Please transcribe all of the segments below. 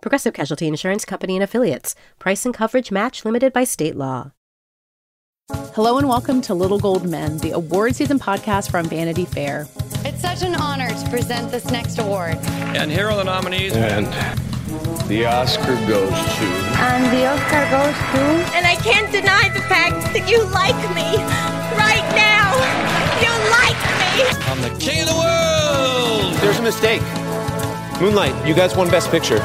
Progressive Casualty Insurance Company and Affiliates. Price and coverage match limited by state law. Hello and welcome to Little Gold Men, the award season podcast from Vanity Fair. It's such an honor to present this next award. And here are the nominees. And the Oscar goes to. And the Oscar goes to. And I can't deny the fact that you like me right now. You like me. I'm the king of the world. There's a mistake. Moonlight, you guys won Best Picture.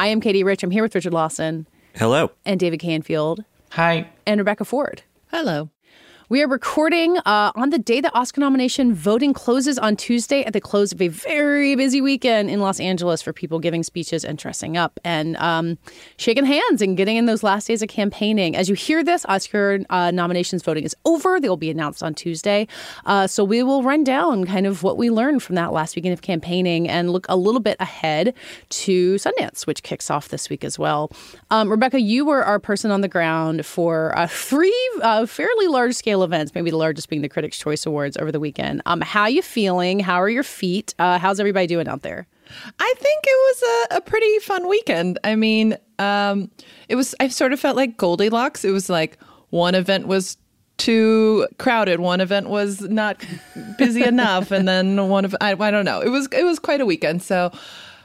I am Katey Rich. I'm here with Richard Lawson. Hello. And David Canfield. Hi. And Rebecca Ford. Hello. We are recording uh, on the day the Oscar nomination voting closes on Tuesday at the close of a very busy weekend in Los Angeles for people giving speeches and dressing up and um, shaking hands and getting in those last days of campaigning. As you hear this, Oscar uh, nominations voting is over. They will be announced on Tuesday. Uh, so we will run down kind of what we learned from that last weekend of campaigning and look a little bit ahead to Sundance, which kicks off this week as well. Um, Rebecca, you were our person on the ground for uh, three uh, fairly large scale events, maybe the largest being the Critics' Choice Awards over the weekend. Um, how are you feeling? How are your feet? Uh, how's everybody doing out there? I think it was a, a pretty fun weekend. I mean, um, it was. I sort of felt like Goldilocks. It was like one event was too crowded, one event was not busy enough, and then one of I, I don't know. It was it was quite a weekend. So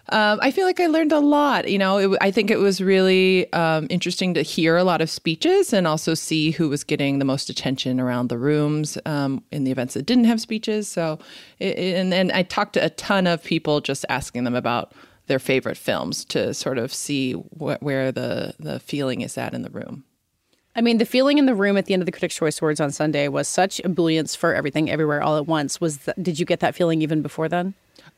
um, I feel like I learned a lot. You know, it, I think it was really um, interesting to hear a lot of speeches and also see who was getting the most attention around the rooms um, in the events that didn't have speeches. So, it, and and I talked to a ton of people just asking them about their favorite films to sort of see wh- where the the feeling is at in the room. I mean, the feeling in the room at the end of the Critics' Choice Awards on Sunday was such ebullience for everything, everywhere, all at once. Was did you get that feeling even before then?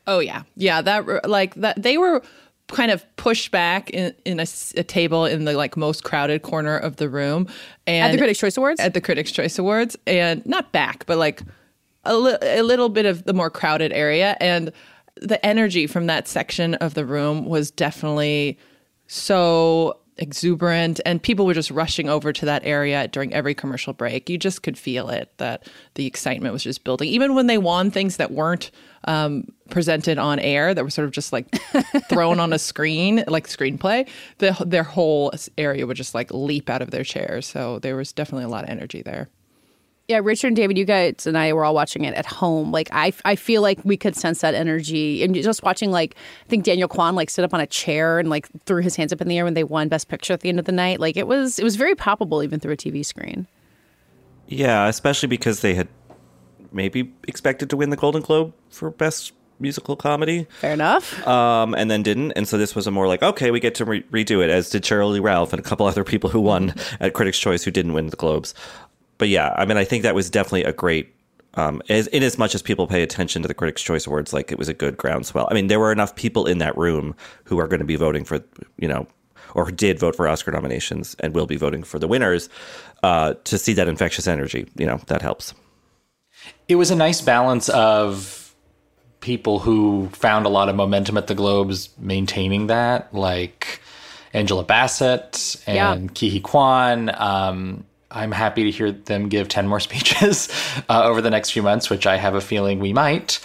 Oh yeah, yeah. That like that they were kind of pushed back in, in a, a, table in the like most crowded corner of the room and at the Critics' Choice Awards. At the Critics' Choice Awards, and not back, but like a, li- a little bit of the more crowded area, and the energy from that section of the room was definitely so exuberant and people were just rushing over to that area during every commercial break. You just could feel it that the excitement was just building. Even when they won things that weren't um, presented on air that were sort of just like thrown on a screen like screenplay the, their whole area would just like leap out of their chairs. So there was definitely a lot of energy there yeah, Richard and David, you guys and I were all watching it at home. Like I, I feel like we could sense that energy, and just watching like I think Daniel Kwan like sit up on a chair and like threw his hands up in the air when they won Best Picture at the end of the night. Like it was, it was very palpable even through a TV screen. Yeah, especially because they had maybe expected to win the Golden Globe for Best Musical Comedy. Fair enough. Um, and then didn't, and so this was a more like okay, we get to re- redo it, as did Lee Ralph and a couple other people who won at Critics' Choice who didn't win the Globes but yeah, I mean, I think that was definitely a great. Um, as, in as much as people pay attention to the Critics' Choice Awards, like it was a good groundswell. I mean, there were enough people in that room who are going to be voting for, you know, or did vote for Oscar nominations and will be voting for the winners uh, to see that infectious energy. You know, that helps. It was a nice balance of people who found a lot of momentum at the Globes maintaining that, like Angela Bassett and yeah. Ke Huy Quan. Um, I'm happy to hear them give 10 more speeches uh, over the next few months, which I have a feeling we might.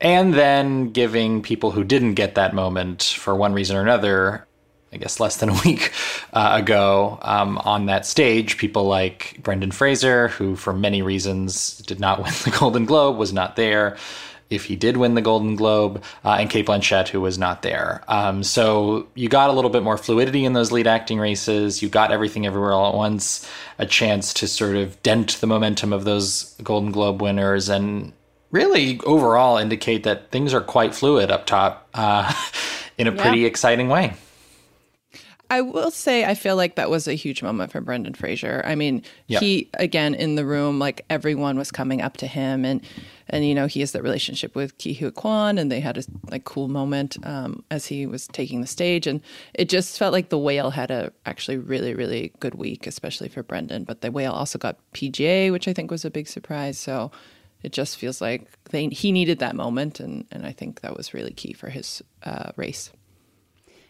And then giving people who didn't get that moment for one reason or another I guess less than a week uh, ago um, on that stage. People like Brendan Fraser, who for many reasons did not win the Golden Globe, was not there. If he did win the Golden Globe, uh, and Cate Blanchett, who was not there. Um, so you got a little bit more fluidity in those lead acting races. You got everything everywhere all at once, a chance to sort of dent the momentum of those Golden Globe winners, and really overall indicate that things are quite fluid up top uh, in a pretty exciting way. I will say I feel like that was a huge moment for Brendan Fraser. I mean, yep. he again in the room, like everyone was coming up to him, and and you know he has that relationship with Ke Huy Quan, and they had a like cool moment um, as he was taking the stage, and it just felt like the whale had a actually really really good week, especially for Brendan. But the whale also got PGA, which I think was a big surprise. So it just feels like they, he needed that moment, and and I think that was really key for his uh, race.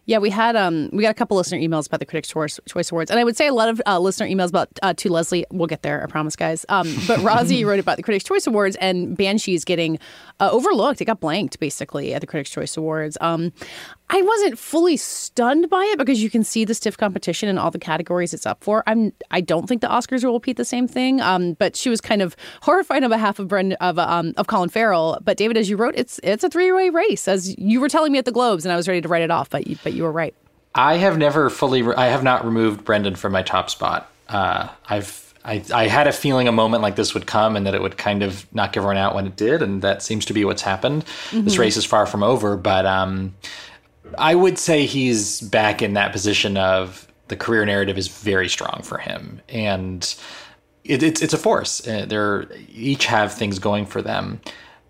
Yeah, we had um we got a couple listener emails about the Critics' Choice, Choice Awards, and I would say a lot of uh, listener emails about uh, to Leslie. We'll get there, I promise, guys. Um, but Rosie wrote about the Critics' Choice Awards and Banshees getting uh, overlooked. It got blanked basically at the Critics' Choice Awards. Um, I wasn't fully stunned by it because you can see the stiff competition in all the categories it's up for. I'm I don't think the Oscars will repeat the same thing. Um, but she was kind of horrified on behalf of of um, of Colin Farrell. But David, as you wrote, it's it's a three way race, as you were telling me at the Globes, and I was ready to write it off, but you, but you were right. I have never fully. Re- I have not removed Brendan from my top spot. Uh, I've I, I, had a feeling a moment like this would come and that it would kind of knock everyone out when it did, and that seems to be what's happened. Mm-hmm. This race is far from over, but um, I would say he's back in that position of the career narrative is very strong for him, and it, it's it's a force. Uh, they're each have things going for them.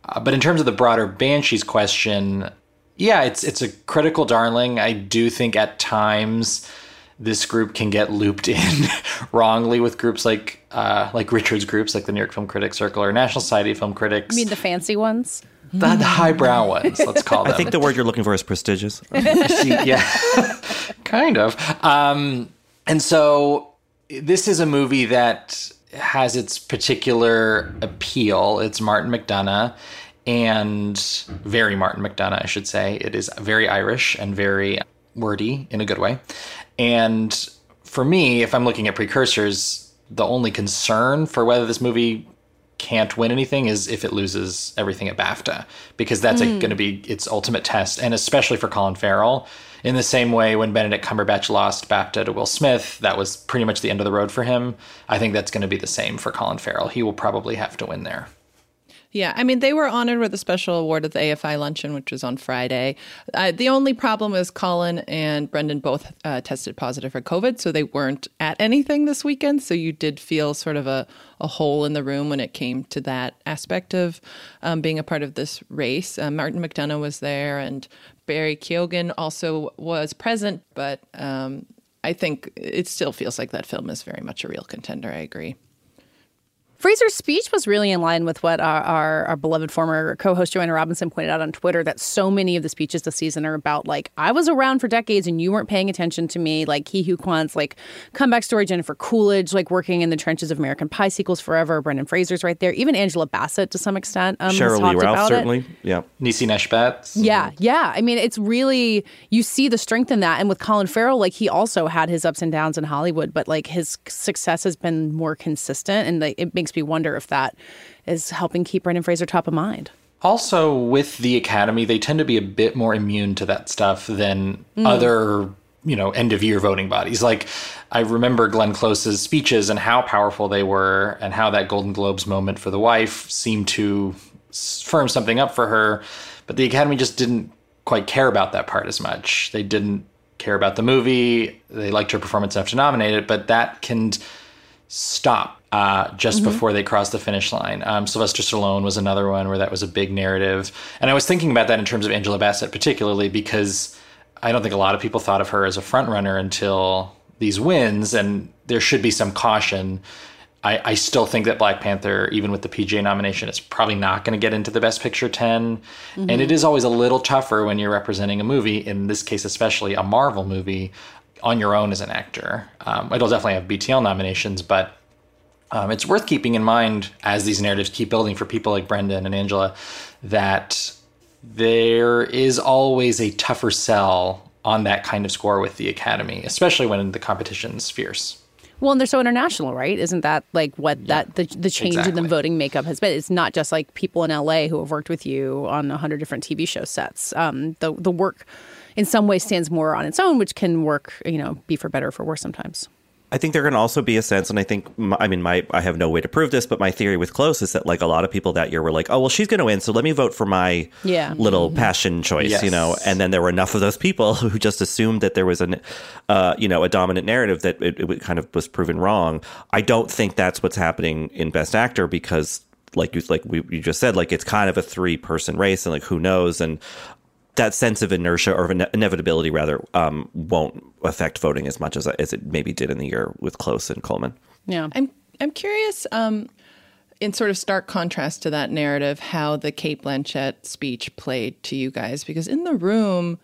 Uh, but in terms of the broader Banshees question, yeah, it's it's a critical darling. I do think at times this group can get looped in wrongly with groups like uh, like Richard's groups, like the New York Film Critics Circle or National Society of Film Critics. You mean the fancy ones? the, the highbrow ones, let's call them. I think the word you're looking for is prestigious. yeah, kind of. Um, and so this is a movie that has its particular appeal. It's Martin McDonagh and very Martin McDonagh, I should say. It is very Irish and very wordy in a good way. And for me, if I'm looking at precursors, the only concern for whether this movie can't win anything is if it loses everything at BAFTA because that's mm. going to be its ultimate test and especially for Colin Farrell in the same way when Benedict Cumberbatch lost BAFTA to Will Smith that was pretty much the end of the road for him I think that's going to be the same for Colin Farrell he will probably have to win there yeah, I mean, they were honored with a special award at the AFI luncheon, which was on Friday. Uh, the only problem is Colin and Brendan both uh, tested positive for COVID, so they weren't at anything this weekend. So you did feel sort of a, a hole in the room when it came to that aspect of um, being a part of this race. Uh, Martin McDonagh was there, and Barry Keoghan also was present, but um, I think it still feels like that film is very much a real contender. I agree. Fraser's speech was really in line with what our, our, our, beloved former co-host Joanna Robinson pointed out on Twitter that so many of the speeches this season are about like I was around for decades and you weren't paying attention to me. Like Ke Huy Quan's like comeback story, Jennifer Coolidge like working in the trenches of American Pie sequels forever. Brendan Fraser's right there. Even Angela Bassett to some extent. Um, Sheryl Lee Ralph certainly. It. Yeah. Niecy Nash Yeah, yeah. I mean, it's really you see the strength in that. And with Colin Farrell, like he also had his ups and downs in Hollywood, but like his success has been more consistent, and like, it makes me wonder if that is helping keep Brendan Fraser top of mind. Also, with the Academy, they tend to be a bit more immune to that stuff than mm. other, you know, end of year voting bodies. Like, I remember Glenn Close's speeches and how powerful they were, and how that Golden Globes moment for the wife seemed to firm something up for her. But the Academy just didn't quite care about that part as much. They didn't care about the movie. They liked her performance enough to nominate it, but that can stop uh, just mm-hmm. before they cross the finish line. Um, Sylvester Stallone was another one where that was a big narrative. And I was thinking about that in terms of Angela Bassett, particularly because I don't think a lot of people thought of her as a front runner until these wins, and there should be some caution. I, I still think that Black Panther, even with the PGA nomination, is probably not going to get into the Best Picture 10. Mm-hmm. And it is always a little tougher when you're representing a movie, in this case, especially a Marvel movie, on your own as an actor. Um, it'll definitely have BTL nominations, but um, it's worth keeping in mind as these narratives keep building for people like Brendan and Angela that there is always a tougher sell on that kind of score with the Academy, especially when the competition's fierce. Well, and they're so international, right? Isn't that like what yeah, that the, the change exactly. in the voting makeup has been? It's not just like people in LA who have worked with you on a hundred different TV show sets. Um, the the work, in some ways, stands more on its own, which can work, you know, be for better or for worse sometimes. I think there can also be a sense, and I think, I mean, my I have no way to prove this, but my theory with Close is that like a lot of people that year were like, oh well, she's going to win, so let me vote for my yeah. little mm-hmm. passion choice, yes. you know. And then there were enough of those people who just assumed that there was an, uh, you know, a dominant narrative that it, it kind of was proven wrong. I don't think that's what's happening in Best Actor because like you like we you just said like it's kind of a three person race and like who knows and that sense of inertia or of inevitability rather um, won't affect voting as much as as it maybe did in the year with Close and Coleman. Yeah, I'm I'm curious. Um, in sort of stark contrast to that narrative, how the Cate Blanchett speech played to you guys, because in the room,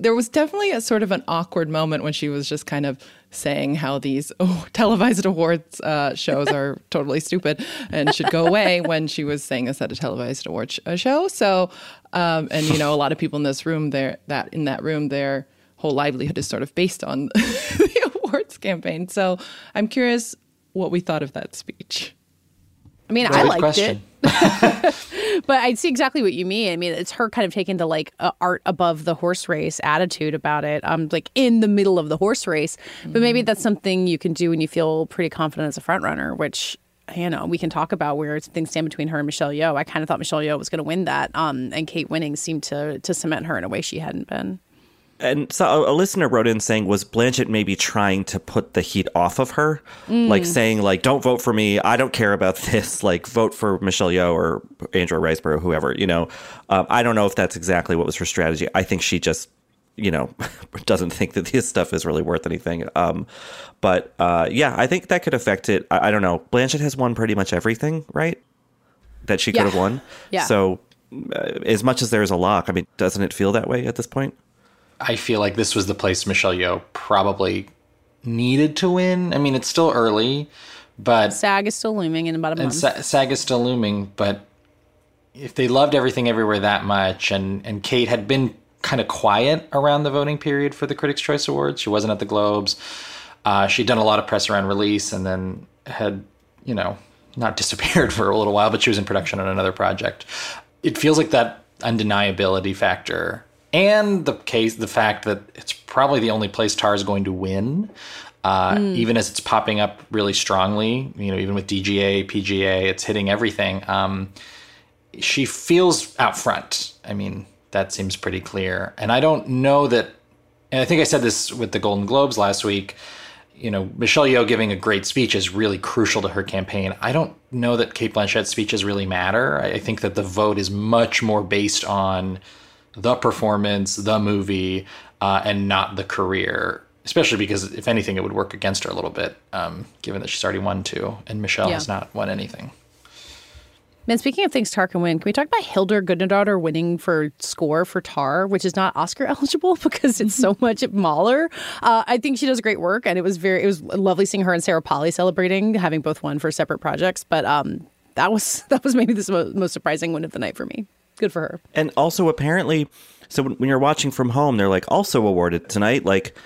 there was definitely a sort of an awkward moment when she was just kind of saying how these oh, televised awards uh, shows are totally stupid and should go away when she was saying this at a televised award sh- show. So, um, and you know, a lot of people in this room, there that in that room, their whole livelihood is sort of based on the awards campaign. So, I'm curious what we thought of that speech. I mean, I liked question. it. but I see exactly what you mean. I mean, it's her kind of taking the like uh, art above the horse race attitude about it. Um, like in the middle of the horse race. Mm-hmm. But maybe that's something you can do when you feel pretty confident as a front runner, which you know, we can talk about where things stand between her and Michelle Yeoh. I kind of thought Michelle Yeoh was going to win that, um, and Cate winning seemed to to cement her in a way she hadn't been and so a listener wrote in saying was Blanchett maybe trying to put the heat off of her, mm. like saying like don't vote for me, I don't care about this, like vote for Michelle Yeoh or Andrea Riseborough, whoever. You know, um, I don't know if that's exactly what was her strategy. I think she just you know doesn't think that this stuff is really worth anything. Um, but uh, yeah, I think that could affect it. I, I, don't know. Blanchett has won pretty much everything, right? That she could yeah. have won. Yeah. So uh, as much as there's a lock, I mean, doesn't it feel that way at this point? I feel like this was the place Michelle Yeoh probably needed to win. I mean, it's still early, but SAG is still looming in about a month. Sa- SAG is still looming, but if they loved everything everywhere that much, and and Cate had been kind of quiet around the voting period for the Critics' Choice Awards, she wasn't at the Globes. Uh, she'd done a lot of press around release, and then had you know not disappeared for a little while, but she was in production on another project. It feels like that undeniability factor and the case the fact that it's probably the only place Tar is going to win. Uh, mm. Even as it's popping up really strongly, you know, even with DGA, PGA, it's hitting everything. Um, she feels out front. I mean, that seems pretty clear. And I don't know that. And I think I said this with the Golden Globes last week. You know, Michelle Yeoh giving a great speech is really crucial to her campaign. I don't know that Cate Blanchett's speeches really matter. I think that the vote is much more based on the performance, the movie, uh, and not the career. Especially because, if anything, it would work against her a little bit, um, given that she's already won two, and Michelle yeah. has not won anything. Man, speaking of things Tar can win, can we talk about Hildur Gudnadottir winning for score for Tar, which is not Oscar eligible because it's so much Mahler. Uh, I think she does great work, and it was very it was lovely seeing her and Sarah Polley celebrating, having both won for separate projects. But um, that was that was maybe the most surprising win of the night for me good for her. And also, apparently, so when you're watching from home, they're like also awarded tonight, like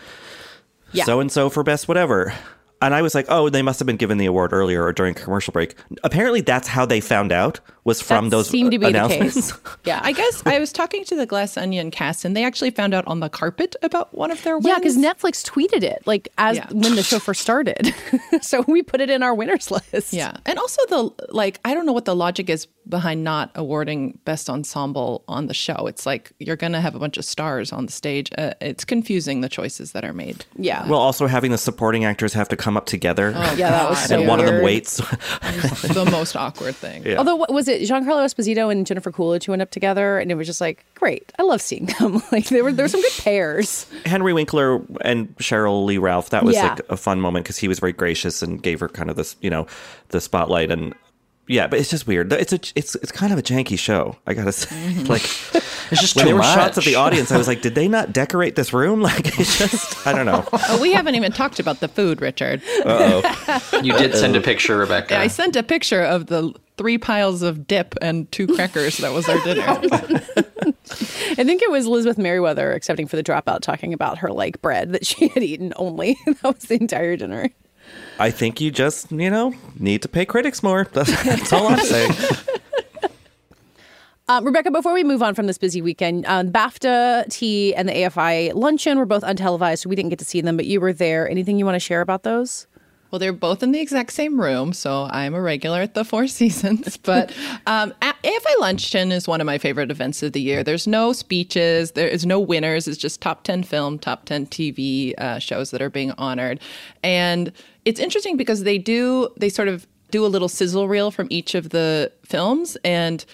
so and so for best whatever and I was like, oh, they must have been given the award earlier or during commercial break. Apparently, that's how they found out was from that those seemed to be announcements. The case. yeah, I guess I was talking to the Glass Onion cast, and they actually found out on the carpet about one of their wins. Yeah, because Netflix tweeted it like as yeah. when the show first started, so we put it in our winners list. Yeah, and also the like, I don't know what the logic is behind not awarding best ensemble on the show. It's like you're going to have a bunch of stars on the stage. Uh, it's confusing the choices that are made. Yeah. Well, also having the supporting actors have to come up together. Oh, yeah, that was so and one of them waits. the most awkward thing. Yeah. Although was it Giancarlo Esposito and Jennifer Coolidge who went up together, and it was just like great. I love seeing them. like there were there were some good pairs. Henry Winkler and Sheryl Lee Ralph. That was yeah. like a fun moment because he was very gracious and gave her kind of this, you know, the spotlight and yeah, but it's just weird. It's a it's it's kind of a janky show. I gotta say, mm-hmm. like it's just when there were shots of the audience. I was like, did they not decorate this room? Like it's just I don't know. oh, we haven't even talked about the food, Richard. oh, you did send a picture, Rebecca. Yeah, I sent a picture of the three piles of dip and two crackers. that was our dinner. I think it was Elizabeth Meriwether accepting for the dropout, talking about her like bread that she had eaten only. that was the entire dinner. I think you just, you know, need to pay critics more. That's, that's all I'm saying. Uh, Rebecca, before we move on from this busy weekend, um, BAFTA tea and the AFI luncheon were both untelevised, so we didn't get to see them, but you were there. Anything you want to share about those? Well, they're both in the exact same room, so I'm a regular at the Four Seasons. But um, AFI Luncheon is one of my favorite events of the year. There's no speeches, there is no winners. It's just top 10 film, top 10 TV uh, shows that are being honored. And it's interesting because they do, they sort of do a little sizzle reel from each of the films. And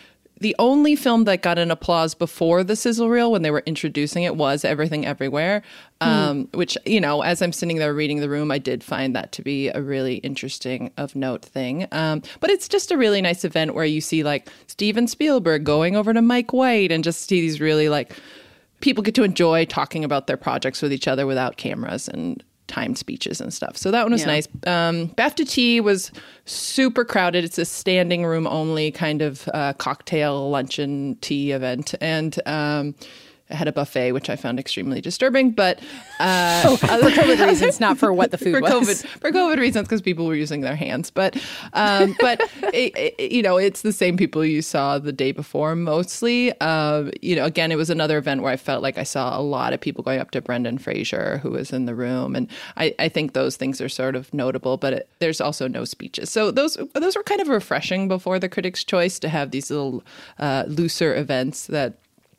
the only film that got an applause before the sizzle reel when they were introducing it was Everything Everywhere, um, mm. which, you know, as I'm sitting there reading the room, I did find that to be a really interesting, of note thing. Um, but it's just a really nice event where you see like Steven Spielberg going over to Mike White and just see these really like people get to enjoy talking about their projects with each other without cameras and timed speeches and stuff. So that one was yeah. nice. Um, BAFTA Tea was super crowded. It's a standing room only kind of uh, cocktail luncheon tea event, and um, had a buffet, which I found extremely disturbing. But uh, oh, for COVID reasons, not for what the food for was. COVID, for COVID reasons, because people were using their hands. But um, but it, it, you know, it's the same people you saw the day before mostly. Uh, you know, again, it was another event where I felt like I saw a lot of people going up to Brendan Fraser, who was in the room, and I, I think those things are sort of notable. But it, there's also no speeches, so those those were kind of refreshing before the Critics' Choice to have these little uh, looser events that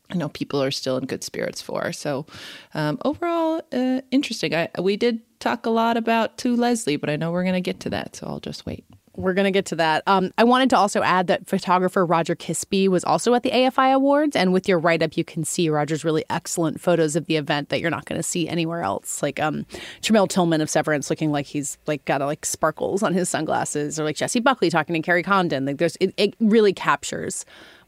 I know people are still in good spirits for. So um, overall, uh, interesting. I, we did talk a lot about To Leslie, but I know we're going to get to that, so I'll just wait. We're going to get to that. Um, I wanted to also add that photographer Roger Kisby was also at the AFI Awards. And with your write up, you can see Roger's really excellent photos of the event that you're not going to see anywhere else. Like um, Tillman of Severance looking like he's like got like sparkles on his sunglasses, or like Jessie Buckley talking to Kerry Condon. Like there's, it, it really captures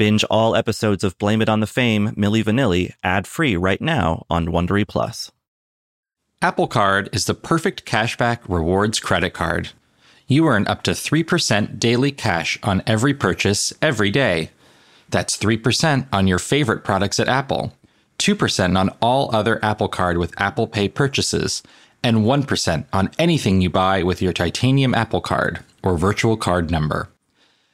Binge all episodes of Blame It on the Fame, Milli Vanilli, ad-free right now on Wondery Plus. Apple Card is the perfect cashback rewards credit card. You earn up to 3% daily cash on every purchase every day. That's 3% on your favorite products at Apple, 2% on all other Apple Card with Apple Pay purchases, and 1% on anything you buy with your titanium Apple Card or virtual card number.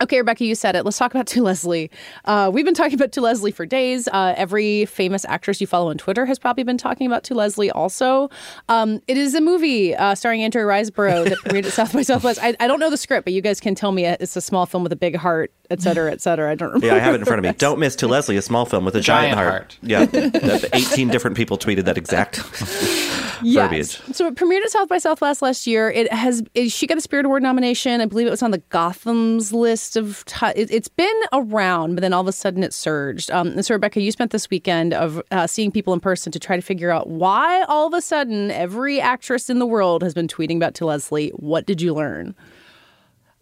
Okay, Rebecca, you said it. Let's talk about To Leslie. Uh, we've been talking about To Leslie for days. Uh, every famous actress you follow on Twitter has probably been talking about To Leslie also. Um, it is a movie uh, starring Andrea Riseborough that premiered at South by Southwest. I, I, don't know the script, but you guys can tell me it's a small film with a big heart, et cetera, et cetera. I don't remember. Yeah, I have it in front of me. Don't miss To Leslie, a small film with a giant, giant heart. heart. Yeah, 18 different people tweeted that exact yes. verbiage. So it premiered at South by Southwest last year. It has, it, she got a Spirit Award nomination. I believe it was on the Gotham's list of t- it, has been around, but then all of a sudden it surged. Um, and so Rebecca, you spent this weekend of uh, seeing people in person to try to figure out why all of a sudden every actress in the world has been tweeting about to Leslie. What did you learn?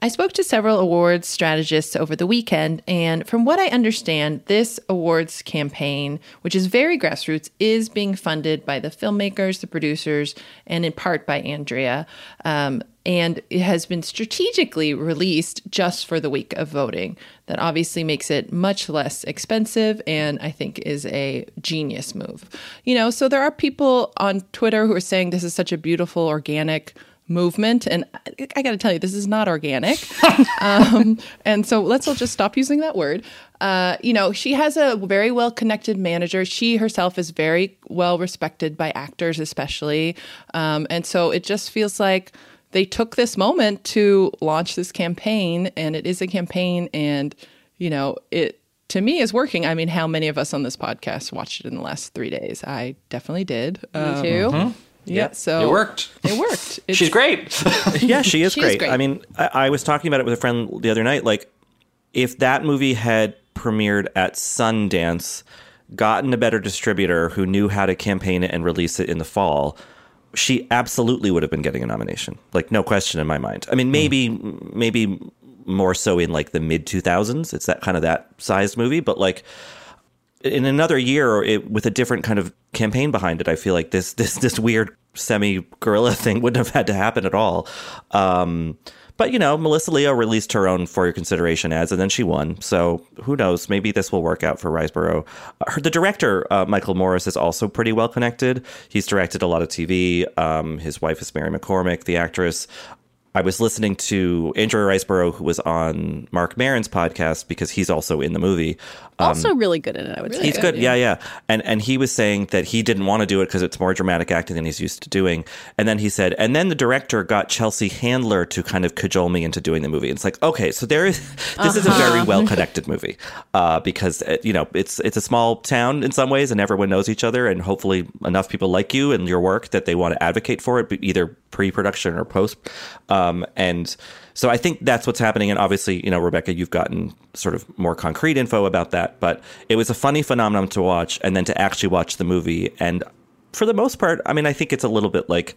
I spoke to several awards strategists over the weekend, and from what I understand, this awards campaign, which is very grassroots, is being funded by the filmmakers, the producers, and in part by Andrea. Um, and it has been strategically released just for the week of voting. That obviously makes it much less expensive and I think is a genius move. You know, so there are people on Twitter who are saying this is such a beautiful, organic movement. And I, I got to tell you, this is not organic. um, and so let's all just stop using that word. Uh, you know, she has a very well connected manager. She herself is very well respected by actors, especially. Um, and so it just feels like they took this moment to launch this campaign, and it is a campaign, and, you know, it to me is working. I mean, how many of us on this podcast watched it in the last three days? I definitely did. Me um, too. Mm-hmm. Yeah, so it worked. It worked. It's, She's great. yeah, she is great. great. I mean, I, I, was talking about it with a friend the other night. Like, if that movie had premiered at Sundance, gotten a better distributor who knew how to campaign it and release it in the fall, she absolutely would have been getting a nomination. Like, no question in my mind. I mean, hmm. maybe, mm. maybe more so in like the mid 2000s. It's that kind of that sized movie, but like in another year it, with a different kind of campaign behind it, I feel like this this this weird semi guerrilla thing wouldn't have had to happen at all. Um, but you know, Melissa Leo released her own for your consideration ads, and then she won. So who knows? Maybe this will work out for Riseborough. Uh, the director uh, Michael Morris is also pretty well connected. He's directed a lot of TV. Um, his wife is Mary McCormack, the actress. I was listening to Andrea Riseborough, who was on Marc Maron's podcast because he's also in the movie. Um, also, really good in it. I would say he's good. Yeah. yeah. And and he was saying that he didn't want to do it because it's more dramatic acting than he's used to doing. And then he said, and then the director got Chelsea Handler to kind of cajole me into doing the movie. And it's like, okay, so there is this uh-huh. is a very uh-huh. well connected movie uh, because uh, you know it's it's a small town in some ways, and everyone knows each other, and hopefully enough people like you and your work that they want to advocate for it, either pre-production or post. Um, and so I think that's what's happening. And obviously, you know, Rebecca, you've gotten sort of more concrete info about that. But it was a funny phenomenon to watch, and then to actually watch the movie. And for the most part, I mean, I think it's a little bit like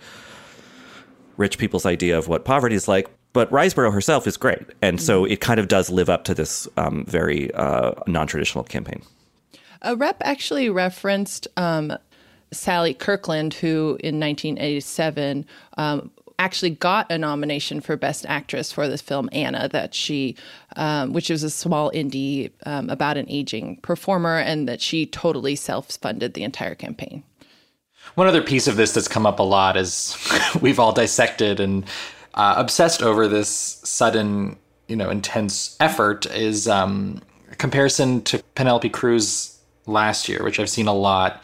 rich people's idea of what poverty is like. But Riseborough herself is great, and so mm-hmm. it kind of does live up to this um, very uh, non-traditional campaign. A rep actually referenced um, Sally Kirkland, who in 1987 um, actually got a nomination for Best Actress for this film Anna, that she, um, which was a small indie um, about an aging performer, and that she totally self-funded the entire campaign. One other piece of this that's come up a lot is we've all dissected and uh, obsessed over this sudden, you know, intense effort is um, comparison to Penelope Cruz last year, which I've seen a lot.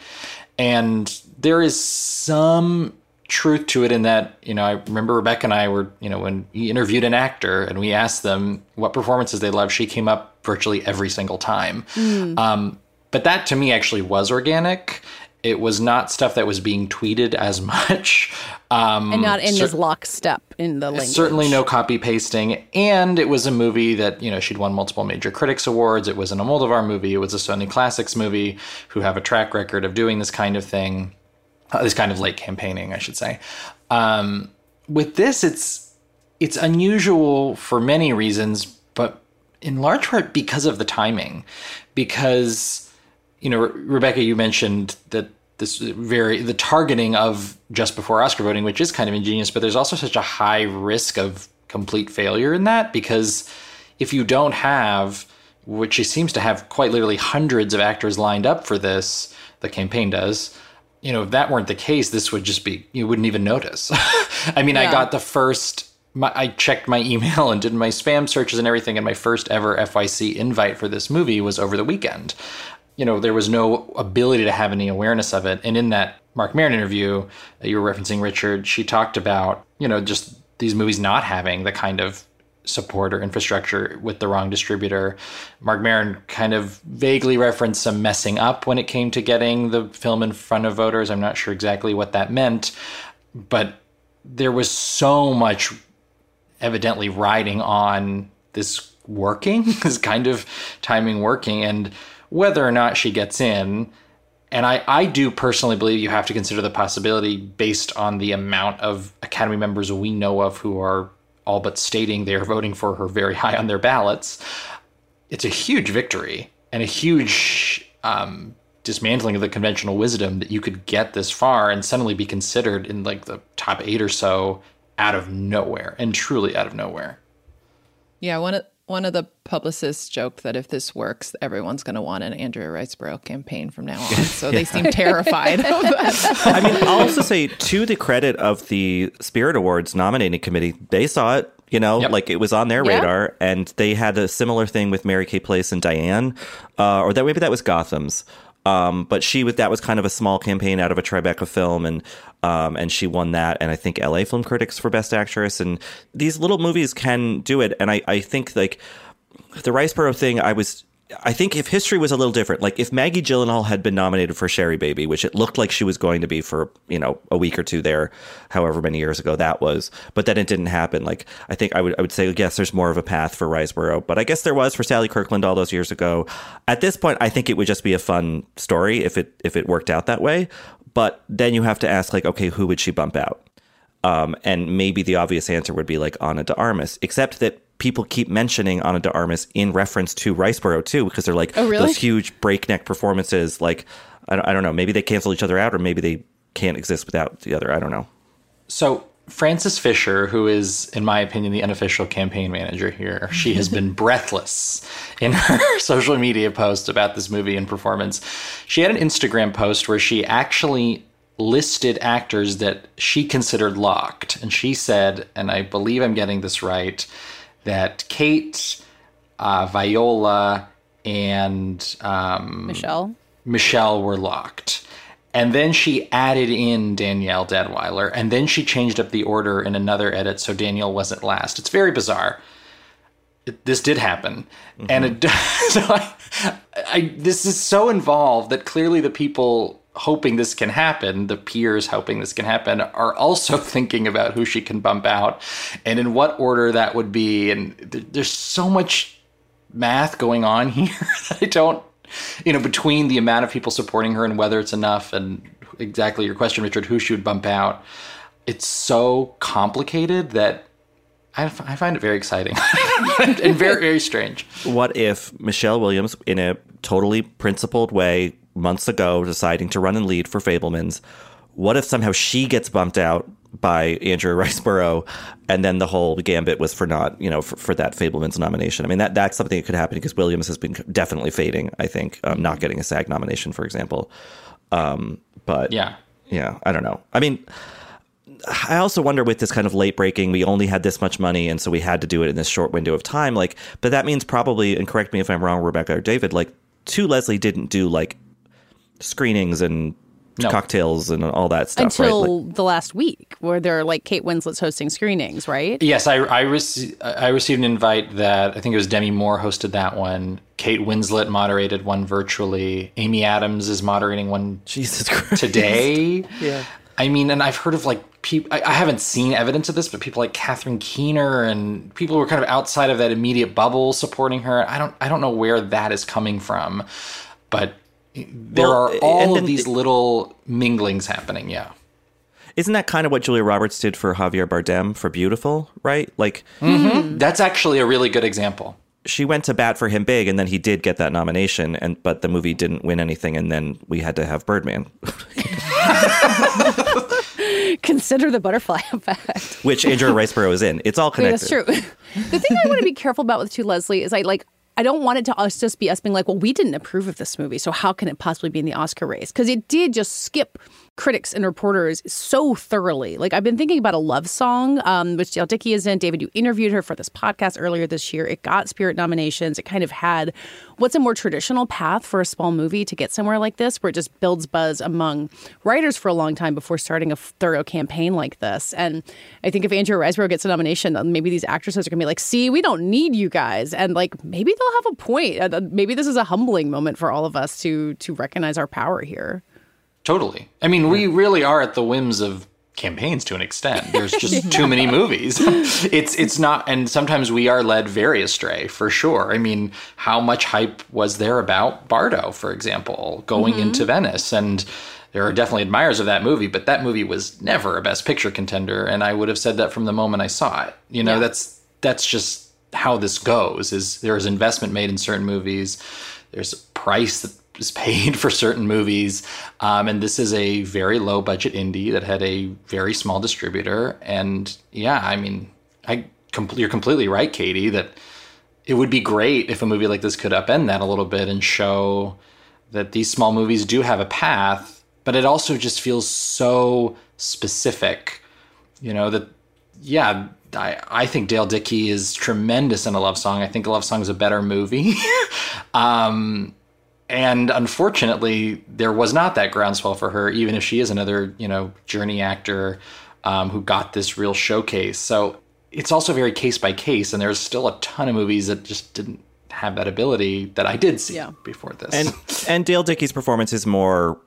And there is some truth to it in that, you know, I remember Rebecca and I were, you know, when we interviewed an actor and we asked them what performances they loved, she came up virtually every single time. Mm. Um, but that to me actually was organic. It was not stuff that was being tweeted as much. Um, and not in cer- this lockstep in the language. Certainly no copy pasting. And it was a movie that, you know, she'd won multiple major critics awards. It was an Almodovar movie. It was a Sony Classics movie who have a track record of doing this kind of thing, uh, this kind of late campaigning, I should say. Um, with this, it's it's unusual for many reasons, but in large part because of the timing. Because you know, Rebecca, you mentioned that this very the targeting of just before Oscar voting, which is kind of ingenious, but there's also such a high risk of complete failure in that because if you don't have, which she seems to have quite literally hundreds of actors lined up for this, the campaign does. You know, if that weren't the case, this would just be you wouldn't even notice. I mean, yeah. I got the first my, I checked my email and did my spam searches and everything, and my first ever FYC invite for this movie was over the weekend you know, there was no ability to have any awareness of it. And in that Marc Maron interview that you were referencing, Richard, she talked about, you know, just these movies not having the kind of support or infrastructure with the wrong distributor. Marc Maron kind of vaguely referenced some messing up when it came to getting the film in front of voters. I'm not sure exactly what that meant, but there was so much evidently riding on this working, this kind of timing working. And whether or not she gets in. And I, I do personally believe you have to consider the possibility based on the amount of Academy members we know of who are all but stating they are voting for her very high on their ballots. It's a huge victory and a huge um, dismantling of the conventional wisdom that you could get this far and suddenly be considered in like the top eight or so out of nowhere and truly out of nowhere. Yeah, one of one of the publicists joked that if this works, everyone's going to want an Andrea Riseborough campaign from now on. So they seem terrified of that. I mean, I'll also say to the credit of the Spirit Awards nominating committee, they saw it. You know, yep. like it was on their radar, and they had a similar thing with Mary Kay Place and Diane, uh, or that maybe that was Gotham's. Um, but she was that was kind of a small campaign out of a Tribeca film, and um, and she won that, and I think LA Film Critics for Best Actress, and these little movies can do it, and I I think like the Riseborough thing, I was I think if history was a little different, like if Maggie Gyllenhaal had been nominated for Sherry Baby, which it looked like she was going to be for, you know, a week or two there, however many years ago that was, but then it didn't happen. Like I think I would I would say yes, there's more of a path for Riseborough, but I guess there was for Sally Kirkland all those years ago. At this point, I think it would just be a fun story if it if it worked out that way. But then you have to ask like, okay, who would she bump out? Um, and maybe the obvious answer would be like Ana de Armas, except that people keep mentioning Ana de Armas in reference to Riseborough too, because they're like oh, really? those huge breakneck performances. Like, I don't, I don't know, maybe they cancel each other out, or maybe they can't exist without the other. I don't know. So Frances Fisher, who is, in my opinion, the unofficial campaign manager here, she has been breathless in her social media post about this movie and performance. She had an Instagram post where she actually listed actors that she considered locked. And she said, and I believe I'm getting this right, that Cate, uh, Viola, and um, Michelle Michelle were locked. And then she added in Danielle Deadwyler, and then she changed up the order in another edit so Danielle wasn't last. It's very bizarre. It, this did happen, mm-hmm. and it, so I, I, this is so involved that clearly the people hoping this can happen, the peers hoping this can happen, are also thinking about who she can bump out and in what order that would be. And there's so much math going on here that I don't, you know, between the amount of people supporting her and whether it's enough, and exactly your question, Richard, who she would bump out. It's so complicated that I, I find it very exciting and very, very strange. What if Michelle Williams, in a totally principled way, months ago deciding to run and lead for Fabelmans. What if somehow she gets bumped out by Andrea Riseborough, and then the whole gambit was for not, you know, for, for that Fabelman's nomination. I mean, that that's something that could happen because Williams has been definitely fading. I think um, not getting a SAG nomination, for example. Um, but yeah, yeah, I don't know. I mean. I also wonder with this kind of late breaking, we only had this much money, and so we had to do it in this short window of time. Like, but that means probably, and correct me if I'm wrong, Rebecca or David, like, To Leslie didn't do like screenings and no. cocktails and all that stuff until right? like, the last week where they're like Kate Winslet's hosting screenings, right? Yes, I I, rec- I received an invite that I think it was Demi Moore hosted that one. Kate Winslet moderated one virtually. Amy Adams is moderating one Jesus Christ. today. yeah. I mean, and I've heard of like people. I, I haven't seen evidence of this, but people like Catherine Keener and people who are kind of outside of that immediate bubble supporting her. I don't. I don't know where that is coming from, but there well, are all of these little minglings happening. Yeah. Isn't that kind of what Julia Roberts did for Javier Bardem for Biutiful, right? Like, mm-hmm. that's actually a really good example. She went to bat for him big, and then he did get that nomination, and but the movie didn't win anything, and then we had to have Birdman. Consider the butterfly effect, which Andrea Riseborough is in. It's all connected. that's true. the thing I want to be careful about with To Leslie is I like I don't want it to us just be us being like, well, we didn't approve of this movie, so how can it possibly be in the Oscar race? Because it did just skip critics and reporters so thoroughly. Like I've been thinking about a love song, um, which Dale Dickey is in. David, you interviewed her for this podcast earlier this year. It got Spirit nominations. It kind of had what's a more traditional path for a small movie to get somewhere like this, where it just builds buzz among writers for a long time before starting a thorough campaign like this. And I think if Andrea Riseborough gets a nomination, then maybe these actresses are gonna be like, "See, we don't need you guys," and like maybe they'll have a point. Uh, maybe this is a humbling moment for all of us to to recognize our power here. Totally. I mean, we really are at the whims of campaigns to an extent. There's just yeah. too many movies. it's it's not and sometimes we are led very astray for sure. I mean, how much hype was there about Bardo, for example, going mm-hmm. into Venice and there are definitely admirers of that movie, but that movie was never a best picture contender and I would have said that from the moment I saw it. You know, yeah. that's that's just how this goes is there is investment made in certain movies. There's a price that is paid for certain movies. Um, and this is a very low budget indie that had a very small distributor. And yeah, I mean, I com- you're completely right, Katey, that it would be great if a movie like this could upend that a little bit and show that these small movies do have a path, but it also just feels so specific. You know, that, yeah, I, I think Dale Dickey is tremendous in a love song. I think a love song is a better movie. um, and unfortunately, there was not that groundswell for her, even if she is another, you know, journey actor um, who got this real showcase. So it's also very case by case, and there's still a ton of movies that just didn't have that ability that I did see yeah. before this. And and Dale Dickey's performance is more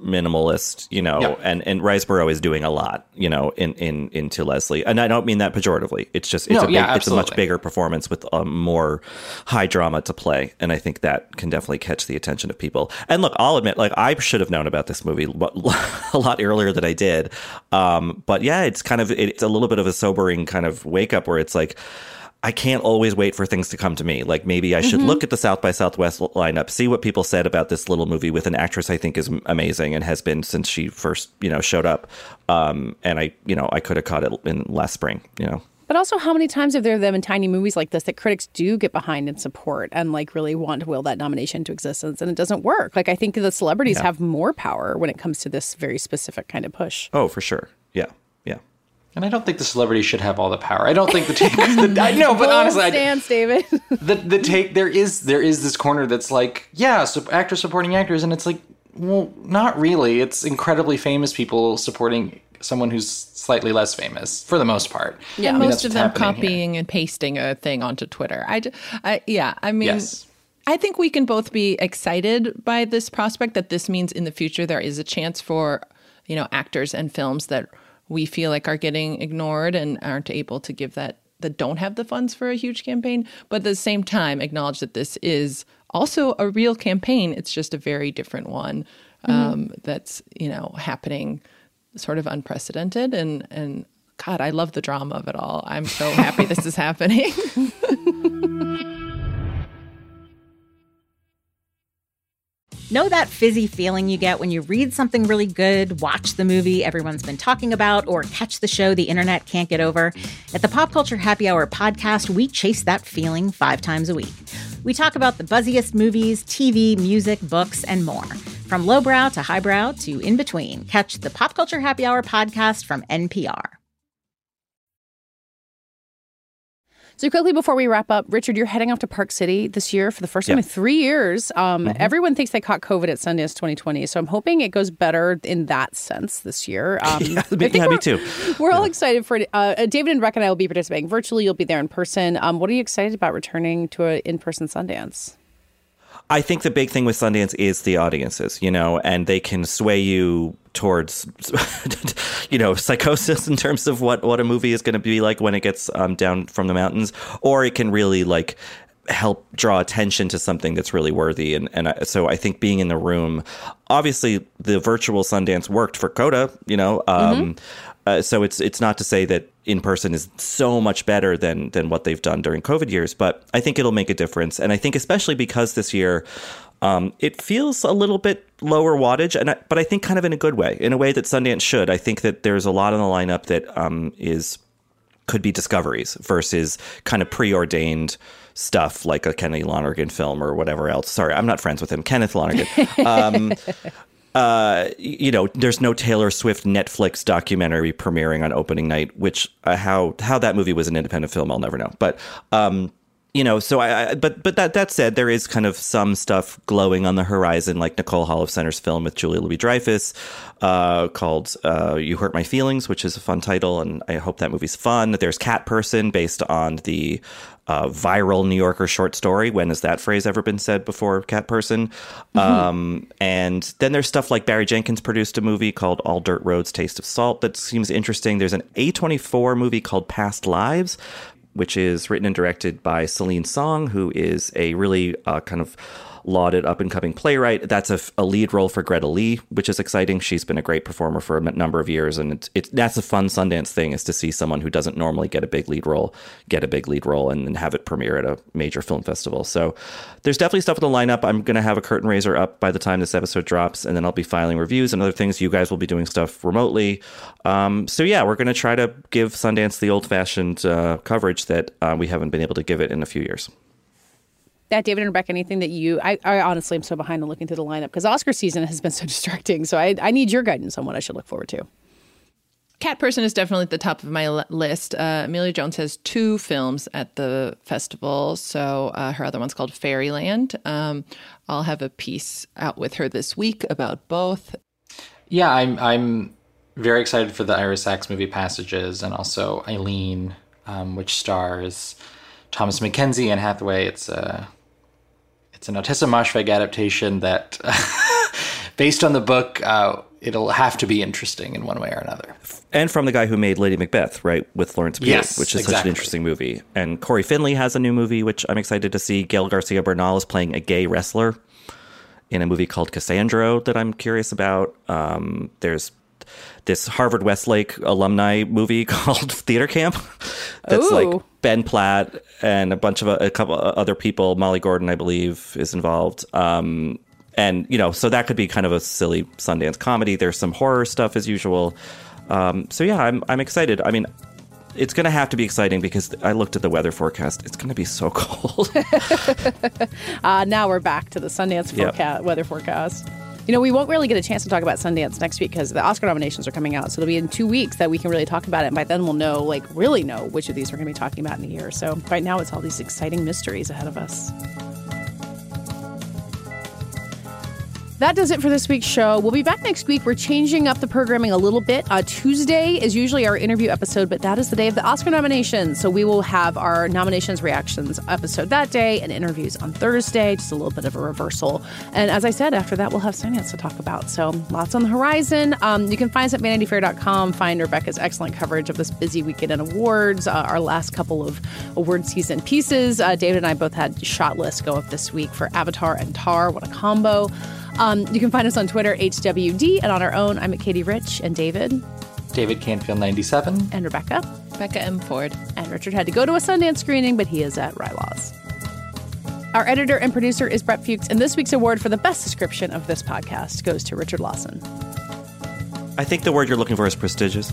minimalist, you know, yep. and and Riseborough is doing a lot, you know, in in into Leslie, and I don't mean that pejoratively. It's just it's no, a big, yeah, it's a much bigger performance with a more high drama to play, and I think that can definitely catch the attention of people. And look, I'll admit, like I should have known about this movie a lot earlier than I did, um, but yeah, it's kind of it's a little bit of a sobering kind of wake up where it's like I can't always wait for things to come to me. Like maybe I should mm-hmm. look at the South by Southwest lineup, see what people said about this little movie with an actress I think is amazing and has been since she first, you know, showed up. Um, and I, you know, I could have caught it in last spring, you know. But also, how many times have there been tiny movies like this that critics do get behind and support and like really want to will that nomination into existence, and it doesn't work? Like I think the celebrities yeah. have more power when it comes to this very specific kind of push. Oh, for sure. Yeah. And I don't think the celebrity should have all the power. I don't think the take. the, I know, but honestly, stance, David. the the take there is there is this corner that's like, yeah, so actors supporting actors, and it's like, well, not really. It's incredibly famous people supporting someone who's slightly less famous for the most part. Yeah, I mean, most of them copying here. and pasting a thing onto Twitter. I, I yeah, I mean. Yes. I think we can both be excited by this prospect that this means in the future there is a chance for, you know, actors and films that we feel like are getting ignored and aren't able to give that that don't have the funds for a huge campaign. But at the same time acknowledge that this is also a real campaign. It's just a very different one mm-hmm. um, that's you know happening sort of unprecedented. And and god i love the drama of it all. I'm so happy this is happening Know that fizzy feeling you get when you read something really good, watch the movie everyone's been talking about, or catch the show the internet can't get over? At the Pop Culture Happy Hour podcast, we chase that feeling five times a week. We talk about the buzziest movies, TV, music, books, and more. From lowbrow to highbrow to in between, catch the Pop Culture Happy Hour podcast from NPR. So quickly before we wrap up, Richard, you're heading off to Park City this year for the first time in three years. Um, mm-hmm. Everyone thinks they caught COVID at Sundance 2020, so I'm hoping it goes better in that sense this year. Um, yeah, me, yeah, me too. We're yeah. all excited for it. Uh, David and Breck and I will be participating virtually. You'll be there in person. Um, what are you excited about returning to an in-person Sundance? I think the big thing with Sundance is the audiences, you know, and they can sway you towards, you know, psychosis in terms of what, what a movie is going to be like when it gets um, down from the mountains, or it can really like help draw attention to something that's really worthy. And, and I, so I think being in the room, obviously the virtual Sundance worked for Coda, you know, um, mm-hmm. uh, so it's, it's not to say that in person is so much better than than what they've done during COVID years. But I think it'll make a difference, and I think especially because this year. Um, it feels a little bit lower wattage, and I, but I think kind of in a good way, in a way that Sundance should. I think that there's a lot on the lineup that um, is could be discoveries versus kind of preordained stuff like a Kenny Lonergan film or whatever else. Sorry, I'm not friends with him. Kenneth Lonergan. Um, uh, you know, there's no Taylor Swift Netflix documentary premiering on opening night, which uh, how how that movie was an independent film, I'll never know. But um, you know, so I, I, but but that that said, there is kind of some stuff glowing on the horizon, like Nicole Holofcener's film with Julia Louis Dreyfus, uh, called uh, "You Hurt My Feelings," which is a fun title, and I hope that movie's fun. There's Cat Person, based on the uh, viral New Yorker short story. When has that phrase ever been said before? Cat person. Mm-hmm. Um, and then there's stuff like Barry Jenkins produced a movie called All Dirt Roads Taste of Salt that seems interesting. There's an A24 movie called Past Lives, which is written and directed by Celine Song, who is a really uh, kind of lauded up and coming playwright. That's a, a, lead role for Greta Lee, which is exciting. She's been a great performer for a number of years, and it's, it's that's a fun Sundance thing is to see someone who doesn't normally get a big lead role get a big lead role and then have it premiere at a major film festival. So there's definitely stuff in the lineup. I'm going to have a curtain raiser up by the time this episode drops, and then I'll be filing reviews and other things. You guys will be doing stuff remotely. Um, so yeah, we're going to try to give Sundance the old fashioned uh, coverage that uh, we haven't been able to give it in a few years that David and Rebecca, anything that you, I, I honestly am so behind on looking through the lineup because Oscar season has been so distracting. So I, I need your guidance on what I should look forward to. Cat Person is definitely at the top of my list. Uh, Emilia Jones has two films at the festival. So uh, her other one's called Fairyland. Um, I'll have a piece out with her this week about both. Yeah, I'm I'm very excited for the Ira Sachs movie Passages and also Eileen, um, which stars Thomasin McKenzie and Hathaway. It's a it's an Ottessa Moshfegh adaptation that, based on the book, uh, it'll have to be interesting in one way or another. And from the guy who made Lady Macbeth, right, with Florence Pugh, yes, which is exactly. such an interesting movie. And Cory Finley has a new movie, which I'm excited to see. Gael Garcia Bernal is playing a gay wrestler in a movie called Cassandro that I'm curious about. Um, there's this Harvard Westlake alumni movie called Theater Camp. That's Ooh. like Ben Platt and a bunch of a, a couple other people. Molly Gordon, I believe, is involved. Um, and you know, so that could be kind of a silly Sundance comedy. There's some horror stuff as usual. Um, so yeah, I'm I'm excited. I mean, it's going to have to be exciting because I looked at the weather forecast. It's going to be so cold. uh, now we're back to the Sundance forecast, Yep. weather forecast. You know, we won't really get a chance to talk about Sundance next week because the Oscar nominations are coming out. So it'll be in two weeks that we can really talk about it. And by then we'll know, like, really know which of these we're going to be talking about in a year. So right now it's all these exciting mysteries ahead of us. That does it for this week's show. We'll be back next week. We're changing up the programming a little bit. Uh, Tuesday is usually our interview episode, but that is the day of the Oscar nominations. So we will have our nominations reactions episode that day and interviews on Thursday, just a little bit of a reversal. And as I said, after that, we'll have Sundance to talk about. So lots on the horizon. Um, you can find us at vanityfair.com. Find Rebecca's excellent coverage of this busy weekend in awards, uh, our last couple of award season pieces. Uh, David and I both had shot lists go up this week for Avatar and Tar. What a combo. Um, you can find us on Twitter, HWD, and on our own, I'm at Katey Rich and David. David Canfield 97. And Rebecca. Rebecca M. Ford. And Richard had to go to a Sundance screening, but he is at Rilaws. Our editor and producer is Brett Fuchs, and this week's award for the best description of this podcast goes to Richard Lawson. I think the word you're looking for is prestigious.